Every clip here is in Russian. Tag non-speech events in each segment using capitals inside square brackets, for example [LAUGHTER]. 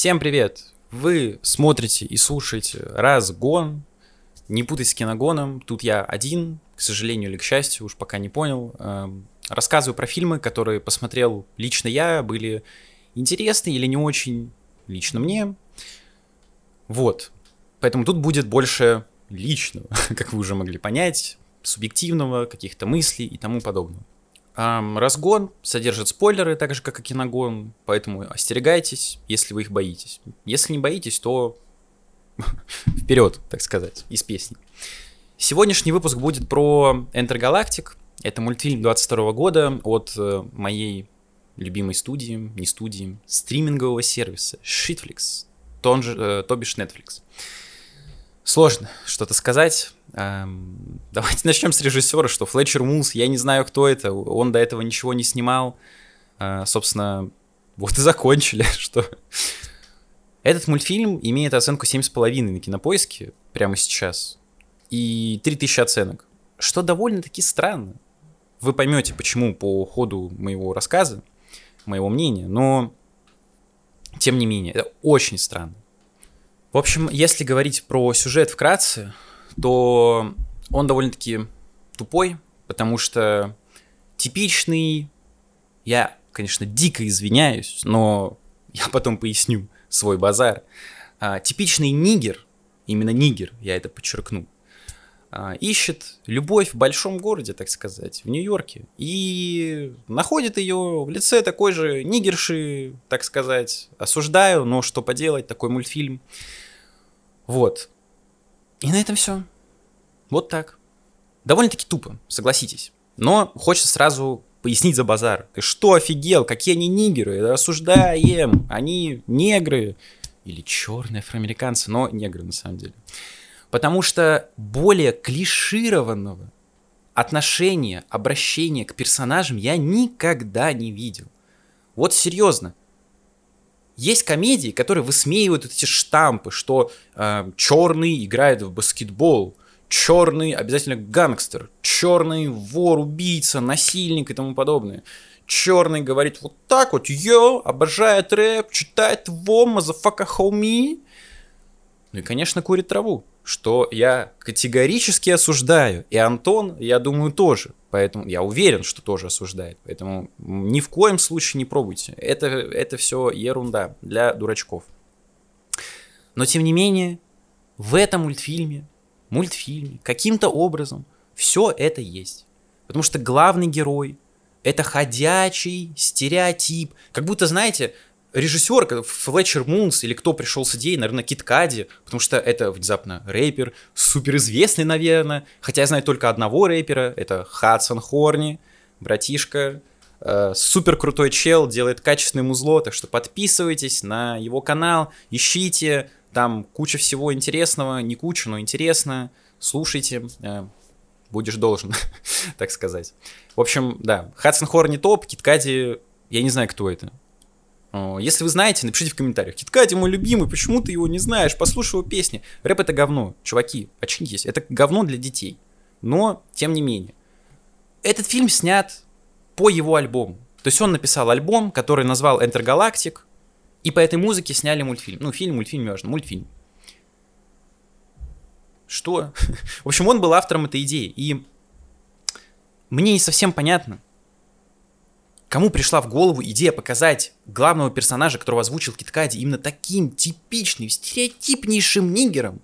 Всем привет! Вы смотрите и слушаете «Разгон». Не путайте с киногоном, тут я один, к сожалению или к счастью, уж пока не понял. Эм, рассказываю про фильмы, которые посмотрел лично я, были интересны или не очень лично мне. Вот. Поэтому тут будет больше личного, [LAUGHS] как вы уже могли понять, субъективного, каких-то мыслей и тому подобного. Разгон содержит спойлеры, так же как и киногон, поэтому остерегайтесь, если вы их боитесь. Если не боитесь, то [LAUGHS] вперед, так сказать, из песни. Сегодняшний выпуск будет про Enter Galactic. Это мультфильм 22 года от э, моей любимой студии, не студии, стримингового сервиса Shitflix, тон же, э, то бишь Netflix. Сложно что-то сказать. Эм, давайте [LAUGHS] начнем с режиссера, что Флетчер Мулс, я не знаю, кто это, он до этого ничего не снимал. Э, собственно, вот и закончили, [LAUGHS] что... Этот мультфильм имеет оценку 7,5 на кинопоиске прямо сейчас. И 3000 оценок. Что довольно-таки странно. Вы поймете, почему по ходу моего рассказа, моего мнения, но тем не менее, это очень странно. В общем, если говорить про сюжет вкратце, то он довольно-таки тупой, потому что типичный, я, конечно, дико извиняюсь, но [LAUGHS] я потом поясню свой базар, а, типичный нигер, именно нигер, я это подчеркну, а, ищет любовь в большом городе, так сказать, в Нью-Йорке, и находит ее в лице такой же нигерши, так сказать, осуждаю, но что поделать, такой мультфильм. Вот. И на этом все. Вот так. Довольно-таки тупо, согласитесь. Но хочется сразу пояснить за базар. Ты что, офигел? Какие они нигеры? Осуждаем. Они негры. Или черные афроамериканцы, но негры на самом деле. Потому что более клишированного отношения, обращения к персонажам я никогда не видел. Вот серьезно. Есть комедии, которые высмеивают эти штампы, что э, черный играет в баскетбол, черный обязательно гангстер, черный вор, убийца, насильник и тому подобное. Черный говорит вот так вот, yo, обожает рэп, читает во, motherfucker homie. Ну и, конечно, курит траву, что я категорически осуждаю. И Антон, я думаю, тоже. Поэтому я уверен, что тоже осуждает. Поэтому ни в коем случае не пробуйте. Это, это все ерунда для дурачков. Но тем не менее, в этом мультфильме, мультфильме, каким-то образом все это есть. Потому что главный герой это ходячий стереотип. Как будто, знаете, режиссер, Флетчер Мунс или кто пришел с идеей, наверное, Кит Кади, потому что это внезапно рэпер, суперизвестный, наверное, хотя я знаю только одного рэпера, это Хадсон Хорни, братишка, э, супер крутой чел, делает качественное музло, так что подписывайтесь на его канал, ищите, там куча всего интересного, не куча, но интересно, слушайте, э, будешь должен, [LAUGHS] так сказать. В общем, да, Хадсон Хорни топ, Кит Кади, я не знаю, кто это, если вы знаете, напишите в комментариях. Киткади мой любимый, почему ты его не знаешь? Послушай его песни. Рэп это говно. Чуваки, очнитесь. Это говно для детей. Но, тем не менее. Этот фильм снят по его альбому. То есть он написал альбом, который назвал Galactic, и по этой музыке сняли мультфильм. Ну, фильм, мультфильм, важно, мультфильм. Что? [LAUGHS] В общем, он был автором этой идеи. И мне не совсем понятно, Кому пришла в голову идея показать главного персонажа, которого озвучил Киткади, именно таким типичным, стереотипнейшим нигером?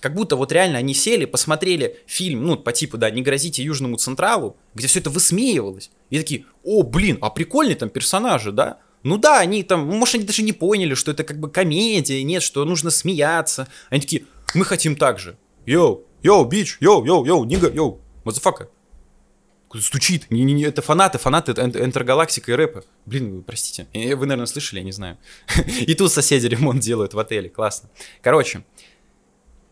Как будто вот реально они сели, посмотрели фильм, ну, по типу, да, «Не грозите Южному Централу», где все это высмеивалось. И такие, о, блин, а прикольные там персонажи, да? Ну да, они там, может, они даже не поняли, что это как бы комедия, нет, что нужно смеяться. Они такие, мы хотим так же. Yo, yo, bitch, yo, yo, yo, nigga, yo, motherfucker стучит. Не, не, не, это фанаты, фанаты Энтергалактика и рэпа. Блин, простите. Вы, наверное, слышали, я не знаю. [LAUGHS] и тут соседи ремонт делают в отеле. Классно. Короче.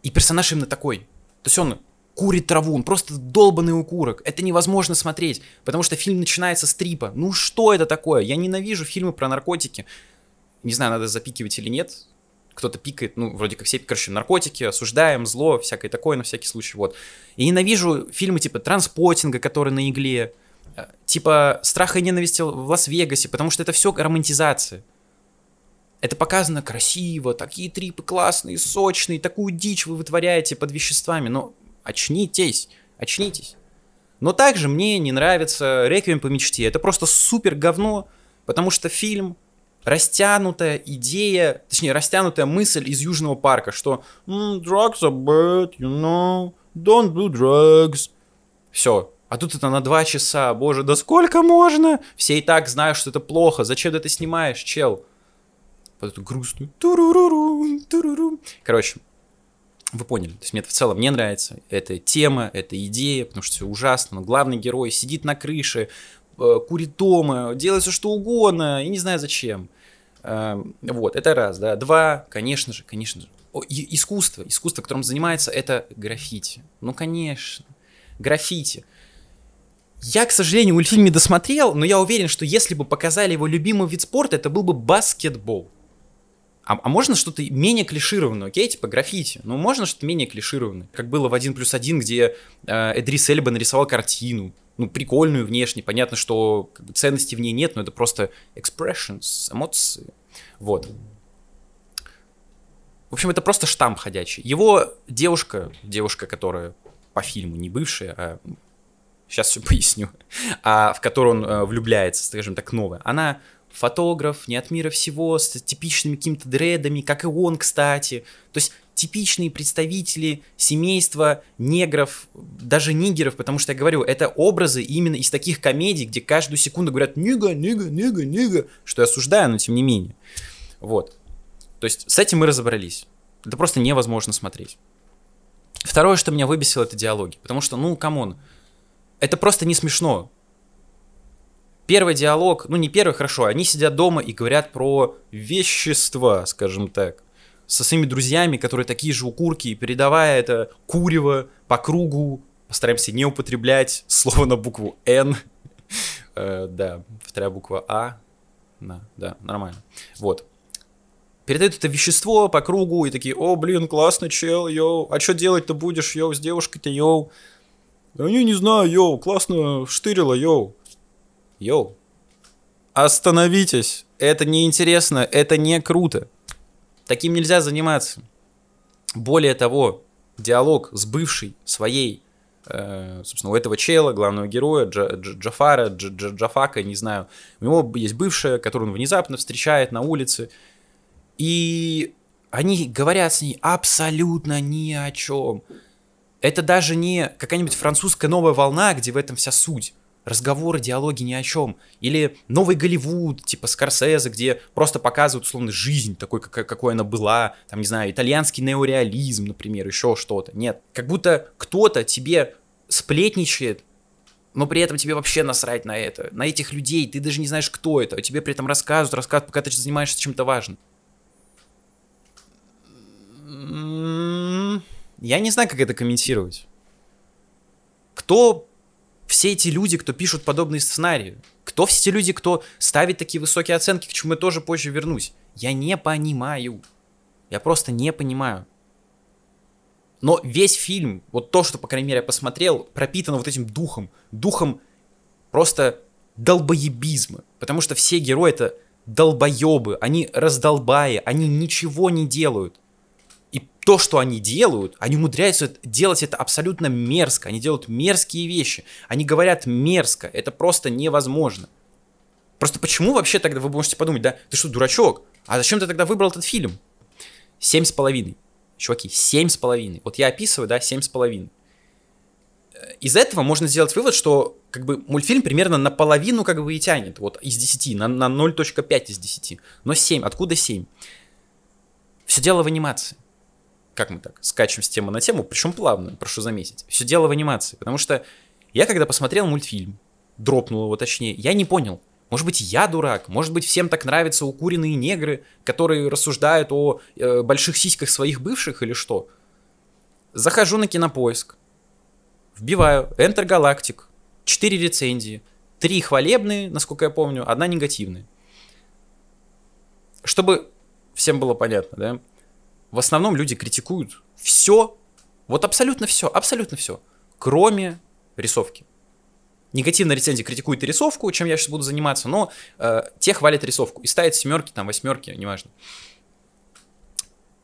И персонаж именно такой. То есть он курит траву, он просто долбанный укурок. Это невозможно смотреть, потому что фильм начинается с трипа. Ну что это такое? Я ненавижу фильмы про наркотики. Не знаю, надо запикивать или нет кто-то пикает, ну, вроде как все, короче, наркотики, осуждаем, зло, всякое такое на всякий случай, вот. И ненавижу фильмы типа «Транспотинга», который на игле, э, типа «Страха и ненависти в Лас-Вегасе», потому что это все романтизация. Это показано красиво, такие трипы классные, сочные, такую дичь вы вытворяете под веществами, но очнитесь, очнитесь. Но также мне не нравится «Реквием по мечте». Это просто супер говно, потому что фильм растянутая идея, точнее, растянутая мысль из Южного парка, что mm, drugs are bad, you know, don't do drugs. Все. А тут это на два часа. Боже, да сколько можно? Все и так знают, что это плохо. Зачем ты это снимаешь, чел? Вот эту грустную. Короче, вы поняли. То есть мне это в целом не нравится. Это тема, это идея, потому что все ужасно. Но главный герой сидит на крыше, э, курит дома, делает все что угодно, и не знаю зачем. Эм, вот, это раз, да. Два, конечно же, конечно же. О, искусство, искусство, которым занимается, это граффити. Ну, конечно. Граффити. Я, к сожалению, мультфильм не досмотрел, но я уверен, что если бы показали его любимый вид спорта, это был бы баскетбол. А, а можно что-то менее клишированное, окей, типа граффити? Ну, можно что-то менее клишированное. Как было в 1 плюс 1, где э, Эдрис Эльба нарисовал картину. Ну, прикольную внешне. Понятно, что как бы, ценности в ней нет, но это просто expressions, эмоции. Вот. В общем, это просто штамп ходячий. Его девушка, девушка, которая по фильму не бывшая, а сейчас все [LAUGHS] поясню, а в которую он э, влюбляется, скажем так, новая, она фотограф, не от мира всего, с типичными какими-то дредами, как и он, кстати. То есть типичные представители семейства негров, даже нигеров, потому что я говорю, это образы именно из таких комедий, где каждую секунду говорят «nigga, nigga, nigga, nigga», что я осуждаю, но тем не менее. Вот. То есть с этим мы разобрались. Это просто невозможно смотреть. Второе, что меня выбесило, это диалоги. Потому что, ну, come on, это просто не смешно первый диалог, ну не первый, хорошо, они сидят дома и говорят про вещества, скажем так, со своими друзьями, которые такие же укурки, передавая это курево по кругу, постараемся не употреблять слово на букву «Н», э, да, вторая буква «А», да, да, нормально, вот. Передают это вещество по кругу и такие, о, блин, классно, чел, yo, а что делать-то будешь, yo, с девушкой-то, yo? Да не, не знаю, yo, классно штырило, yo. Yo. Остановитесь. Это неинтересно, это не круто. Таким нельзя заниматься. Более того, диалог с бывшей своей, э, собственно, у этого чела, главного героя, Джа, Дж, Джафара, Дж, Дж, Джафака, не знаю, у него есть бывшая, которую он внезапно встречает на улице, и они говорят с ней абсолютно ни о чем. Это даже не какая-нибудь французская новая волна, где в этом вся суть разговоры, диалоги ни о чем. Или новый Голливуд, типа Скорсезе, где просто показывают, условно, жизнь такой, как, какой она была. Там, не знаю, итальянский неореализм, например, еще что-то. Нет. Как будто кто-то тебе сплетничает, но при этом тебе вообще насрать на это, на этих людей, ты даже не знаешь, кто это, а тебе при этом рассказывают, рассказывают, пока ты занимаешься чем-то важным. М-м-м. Я не знаю, как это комментировать. Кто все эти люди, кто пишут подобные сценарии? Кто все эти люди, кто ставит такие высокие оценки, к чему я тоже позже вернусь? Я не понимаю. Я просто не понимаю. Но весь фильм, вот то, что, по крайней мере, я посмотрел, пропитано вот этим духом. Духом просто долбоебизма. Потому что все герои это долбоебы, они раздолбаи, они ничего не делают то, что они делают, они умудряются делать это абсолютно мерзко. Они делают мерзкие вещи. Они говорят мерзко. Это просто невозможно. Просто почему вообще тогда вы можете подумать, да, ты что, дурачок? А зачем ты тогда выбрал этот фильм? Семь с половиной. Чуваки, семь с половиной. Вот я описываю, да, семь с половиной. Из этого можно сделать вывод, что как бы мультфильм примерно наполовину как бы и тянет. Вот из 10, на, на 0.5 из 10. Но 7. Откуда 7? Все дело в анимации как мы так, скачем с темы на тему, причем плавно, прошу заметить. Все дело в анимации, потому что я когда посмотрел мультфильм, дропнул его точнее, я не понял, может быть, я дурак, может быть, всем так нравятся укуренные негры, которые рассуждают о э, больших сиськах своих бывших или что. Захожу на кинопоиск, вбиваю Enter Galactic, 4 рецензии, 3 хвалебные, насколько я помню, одна негативная. Чтобы всем было понятно, да, в основном люди критикуют все, вот абсолютно все, абсолютно все, кроме рисовки. негативная рецензия критикует рисовку, чем я сейчас буду заниматься, но э, те хвалят рисовку и ставят семерки, там, восьмерки, неважно.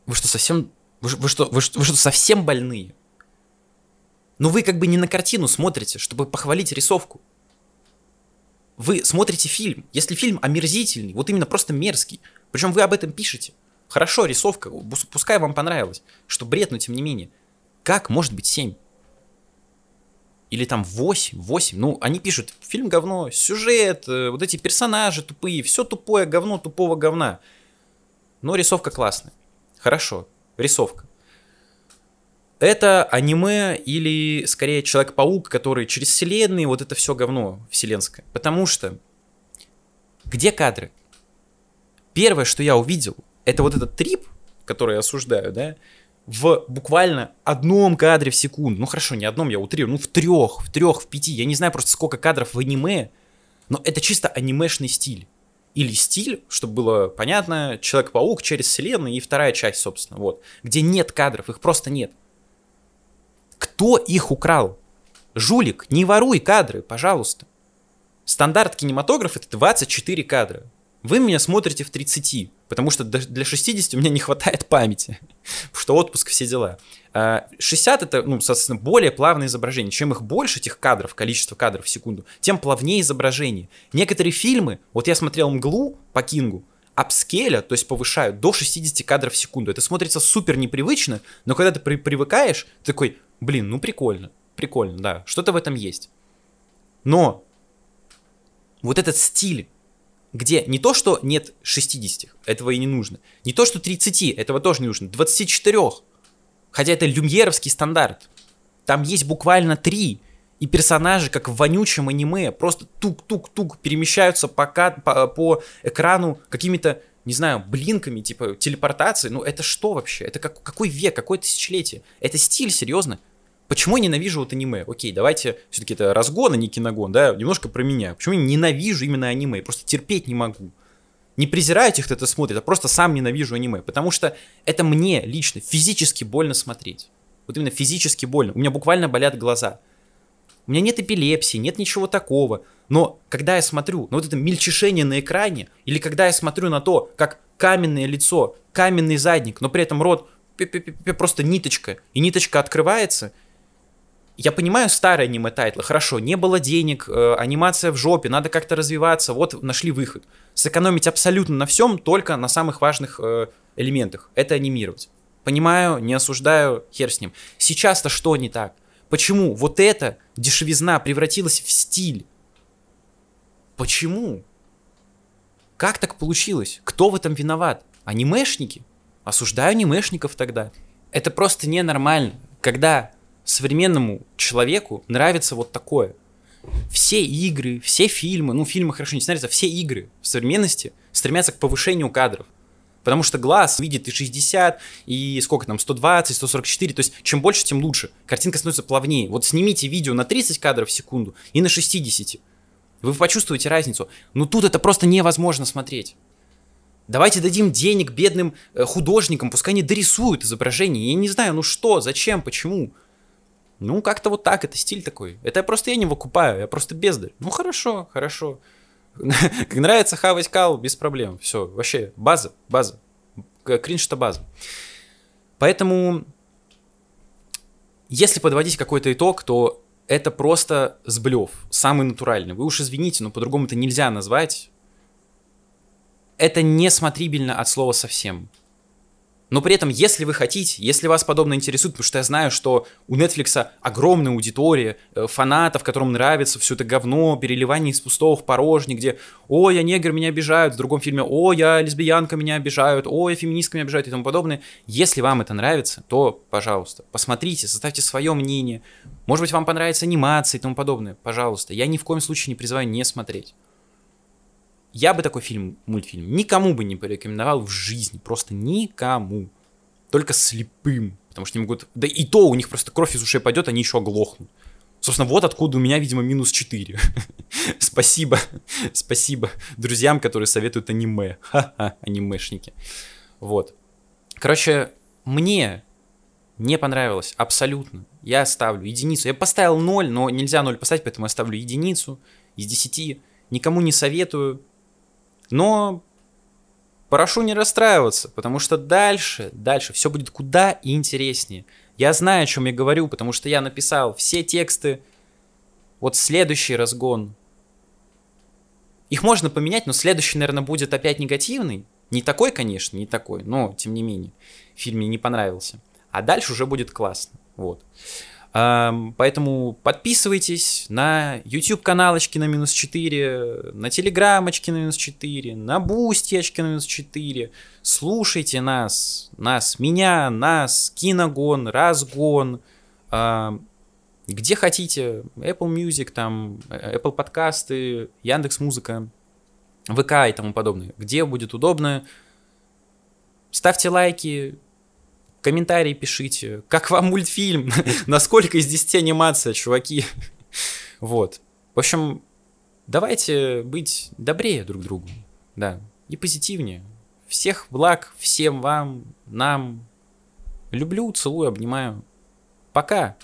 Вы что, совсем... Вы, вы, что, вы, вы что, совсем больные? Но вы как бы не на картину смотрите, чтобы похвалить рисовку. Вы смотрите фильм. Если фильм омерзительный, вот именно просто мерзкий, причем вы об этом пишете. Хорошо, рисовка, пускай вам понравилось, что бред, но тем не менее. Как может быть 7? Или там 8, 8. Ну, они пишут, фильм говно, сюжет, э, вот эти персонажи тупые, все тупое говно тупого говна. Но рисовка классная. Хорошо, рисовка. Это аниме или, скорее, Человек-паук, который через вселенные, вот это все говно вселенское. Потому что где кадры? Первое, что я увидел, это вот этот трип, который я осуждаю, да, в буквально одном кадре в секунду. Ну хорошо, не одном, я утрирую, ну в трех, в трех, в пяти. Я не знаю просто сколько кадров в аниме, но это чисто анимешный стиль. Или стиль, чтобы было понятно, Человек-паук через вселенную и вторая часть, собственно, вот. Где нет кадров, их просто нет. Кто их украл? Жулик, не воруй кадры, пожалуйста. Стандарт кинематографа это 24 кадра. Вы меня смотрите в 30, потому что для 60 у меня не хватает памяти, что отпуск, все дела. 60 а, это, ну, соответственно, более плавное изображение. Чем их больше, этих кадров, количество кадров в секунду, тем плавнее изображение. Некоторые фильмы, вот я смотрел «Мглу» по Кингу, апскеля, то есть повышают до 60 кадров в секунду. Это смотрится супер непривычно, но когда ты при привыкаешь, ты такой, блин, ну прикольно, прикольно, да, что-то в этом есть. Но вот этот стиль где не то, что нет 60, этого и не нужно, не то, что 30, этого тоже не нужно, 24, хотя это люмьеровский стандарт. Там есть буквально 3, и персонажи, как в вонючем аниме, просто тук-тук-тук перемещаются по, по, по экрану какими-то, не знаю, блинками, типа телепортации. Ну это что вообще? Это как, какой век, какое тысячелетие? Это стиль, серьезно? Почему я ненавижу вот аниме? Окей, давайте все-таки это разгон, а не киногон, да, немножко про меня. Почему я ненавижу именно аниме? просто терпеть не могу. Не презираю тех, кто это смотрит, а просто сам ненавижу аниме. Потому что это мне лично физически больно смотреть. Вот именно физически больно. У меня буквально болят глаза. У меня нет эпилепсии, нет ничего такого. Но когда я смотрю на вот это мельчешение на экране, или когда я смотрю на то, как каменное лицо, каменный задник, но при этом рот просто ниточка, и ниточка открывается, я понимаю старые аниме-тайтлы, хорошо, не было денег, э, анимация в жопе, надо как-то развиваться, вот нашли выход. Сэкономить абсолютно на всем, только на самых важных э, элементах. Это анимировать. Понимаю, не осуждаю, хер с ним. Сейчас-то что не так? Почему вот эта дешевизна превратилась в стиль? Почему? Как так получилось? Кто в этом виноват? Анимешники? Осуждаю анимешников тогда. Это просто ненормально, когда современному человеку нравится вот такое. Все игры, все фильмы, ну фильмы хорошо не снятся, все игры в современности стремятся к повышению кадров. Потому что глаз видит и 60, и сколько там, 120, 144, то есть чем больше, тем лучше. Картинка становится плавнее. Вот снимите видео на 30 кадров в секунду и на 60. Вы почувствуете разницу. Но тут это просто невозможно смотреть. Давайте дадим денег бедным э, художникам, пускай они дорисуют изображение. Я не знаю, ну что, зачем, почему. Ну, как-то вот так, это стиль такой. Это просто я не выкупаю, я просто бездарь. Ну, хорошо, хорошо. [LAUGHS] Как нравится хавать кал, без проблем. Все, вообще, база, база. Кринж это база. Поэтому, если подводить какой-то итог, то это просто сблев, самый натуральный. Вы уж извините, но по-другому это нельзя назвать. Это не смотрибельно от слова совсем. Но при этом, если вы хотите, если вас подобно интересует, потому что я знаю, что у Netflix огромная аудитория э, фанатов, которым нравится все это говно, переливание из пустого в порожний, где «О, я негр, меня обижают», в другом фильме «О, я лесбиянка, меня обижают», «О, я феминистка, меня обижают» и тому подобное. Если вам это нравится, то, пожалуйста, посмотрите, составьте свое мнение. Может быть, вам понравится анимация и тому подобное. Пожалуйста, я ни в коем случае не призываю не смотреть. Я бы такой фильм, мультфильм, никому бы не порекомендовал в жизни. Просто никому. Только слепым. Потому что не могут... Да и то у них просто кровь из ушей пойдет, они еще оглохнут. Собственно, вот откуда у меня, видимо, минус 4. [LAUGHS] спасибо, спасибо друзьям, которые советуют аниме. Ха-ха, анимешники. Вот. Короче, мне не понравилось абсолютно. я ставлю единицу. Я поставил 0, но нельзя 0 поставить, поэтому я ставлю единицу из 10. Никому не советую. Но прошу не расстраиваться, потому что дальше, дальше все будет куда интереснее. Я знаю, о чем я говорю, потому что я написал все тексты. Вот следующий разгон. Их можно поменять, но следующий, наверное, будет опять негативный. Не такой, конечно, не такой, но тем не менее. Фильм мне не понравился. А дальше уже будет классно. Вот. Поэтому подписывайтесь на YouTube каналочки на минус 4, на телеграмочки на минус 4, на бустечки на минус 4. Слушайте нас, нас, меня, нас, киногон, разгон, где хотите, Apple Music, там, Apple подкасты, Яндекс Музыка, ВК и тому подобное. Где будет удобно. Ставьте лайки, комментарии пишите, как вам мультфильм, [LAUGHS] насколько из 10 анимация, чуваки. [LAUGHS] Вот. В общем, давайте быть добрее друг другу, да, и позитивнее. Всех благ, всем вам, нам. Люблю, целую, обнимаю. Пока.